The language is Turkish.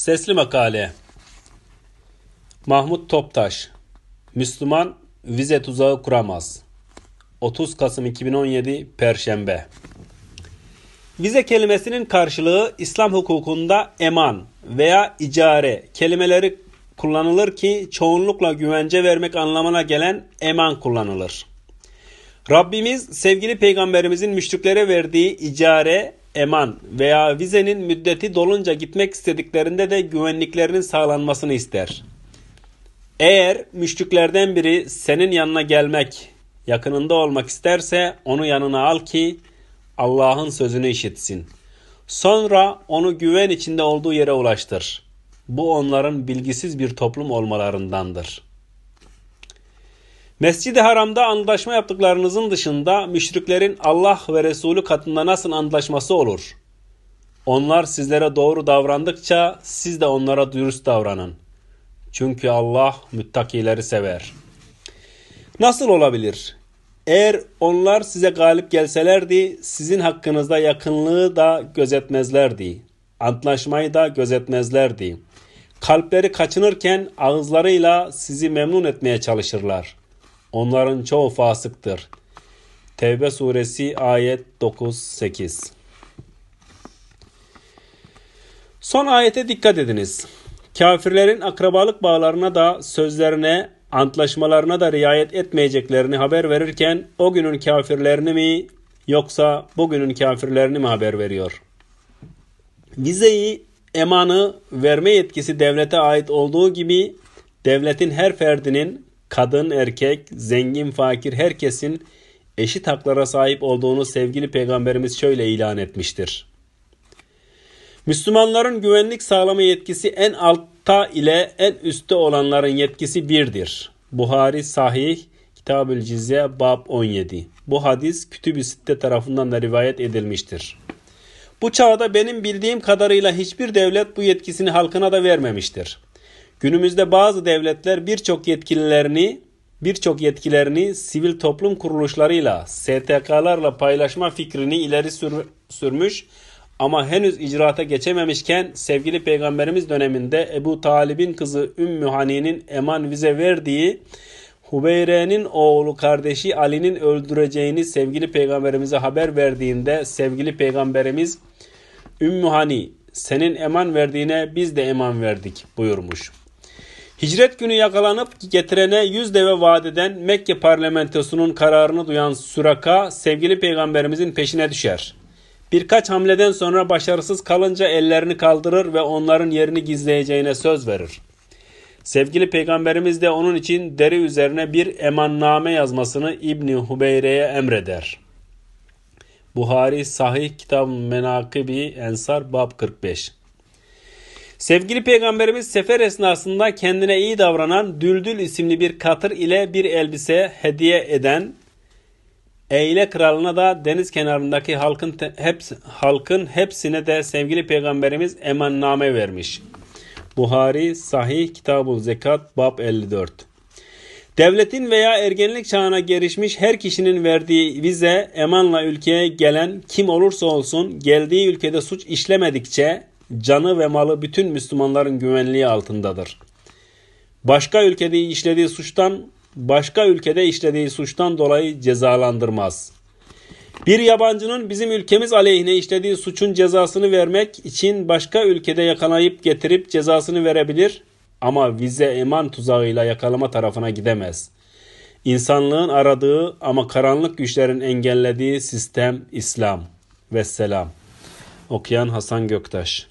Sesli Makale Mahmut Toptaş Müslüman vize tuzağı kuramaz. 30 Kasım 2017 Perşembe Vize kelimesinin karşılığı İslam hukukunda eman veya icare kelimeleri kullanılır ki çoğunlukla güvence vermek anlamına gelen eman kullanılır. Rabbimiz sevgili peygamberimizin müşriklere verdiği icare eman veya vizenin müddeti dolunca gitmek istediklerinde de güvenliklerinin sağlanmasını ister. Eğer müşriklerden biri senin yanına gelmek, yakınında olmak isterse onu yanına al ki Allah'ın sözünü işitsin. Sonra onu güven içinde olduğu yere ulaştır. Bu onların bilgisiz bir toplum olmalarındandır.'' Mescid-i Haram'da anlaşma yaptıklarınızın dışında müşriklerin Allah ve Resulü katında nasıl anlaşması olur? Onlar sizlere doğru davrandıkça siz de onlara dürüst davranın. Çünkü Allah müttakileri sever. Nasıl olabilir? Eğer onlar size galip gelselerdi, sizin hakkınızda yakınlığı da gözetmezlerdi. Antlaşmayı da gözetmezlerdi. Kalpleri kaçınırken ağızlarıyla sizi memnun etmeye çalışırlar. Onların çoğu fasıktır. Tevbe suresi ayet 9-8 Son ayete dikkat ediniz. Kafirlerin akrabalık bağlarına da sözlerine, antlaşmalarına da riayet etmeyeceklerini haber verirken o günün kafirlerini mi yoksa bugünün kafirlerini mi haber veriyor? Vizeyi, emanı verme yetkisi devlete ait olduğu gibi devletin her ferdinin kadın, erkek, zengin, fakir herkesin eşit haklara sahip olduğunu sevgili peygamberimiz şöyle ilan etmiştir. Müslümanların güvenlik sağlama yetkisi en altta ile en üstte olanların yetkisi birdir. Buhari Sahih Kitabül Cizye Bab 17. Bu hadis Kütüb-i Sitte tarafından da rivayet edilmiştir. Bu çağda benim bildiğim kadarıyla hiçbir devlet bu yetkisini halkına da vermemiştir. Günümüzde bazı devletler birçok yetkililerini birçok yetkilerini sivil toplum kuruluşlarıyla, STK'larla paylaşma fikrini ileri sür sürmüş ama henüz icraata geçememişken sevgili peygamberimiz döneminde Ebu Talib'in kızı Ümmü Hani'nin eman vize verdiği Hubeyre'nin oğlu kardeşi Ali'nin öldüreceğini sevgili peygamberimize haber verdiğinde sevgili peygamberimiz Ümmü Hani senin eman verdiğine biz de eman verdik buyurmuş. Hicret günü yakalanıp getirene yüz deve vadeden Mekke parlamentosunun kararını duyan Suraka sevgili peygamberimizin peşine düşer. Birkaç hamleden sonra başarısız kalınca ellerini kaldırır ve onların yerini gizleyeceğine söz verir. Sevgili peygamberimiz de onun için deri üzerine bir emanname yazmasını İbni Hubeyre'ye emreder. Buhari Sahih Kitab Menakibi Ensar Bab 45 Sevgili Peygamberimiz sefer esnasında kendine iyi davranan Düldül isimli bir katır ile bir elbise hediye eden Eyle kralına da deniz kenarındaki halkın hepsi, halkın hepsine de sevgili peygamberimiz emanname vermiş. Buhari Sahih Kitabul Zekat Bab 54 Devletin veya ergenlik çağına gelişmiş her kişinin verdiği vize emanla ülkeye gelen kim olursa olsun geldiği ülkede suç işlemedikçe canı ve malı bütün Müslümanların güvenliği altındadır. Başka ülkede işlediği suçtan başka ülkede işlediği suçtan dolayı cezalandırmaz. Bir yabancının bizim ülkemiz aleyhine işlediği suçun cezasını vermek için başka ülkede yakalayıp getirip cezasını verebilir ama vize eman tuzağıyla yakalama tarafına gidemez. İnsanlığın aradığı ama karanlık güçlerin engellediği sistem İslam. Vesselam. Okuyan Hasan Göktaş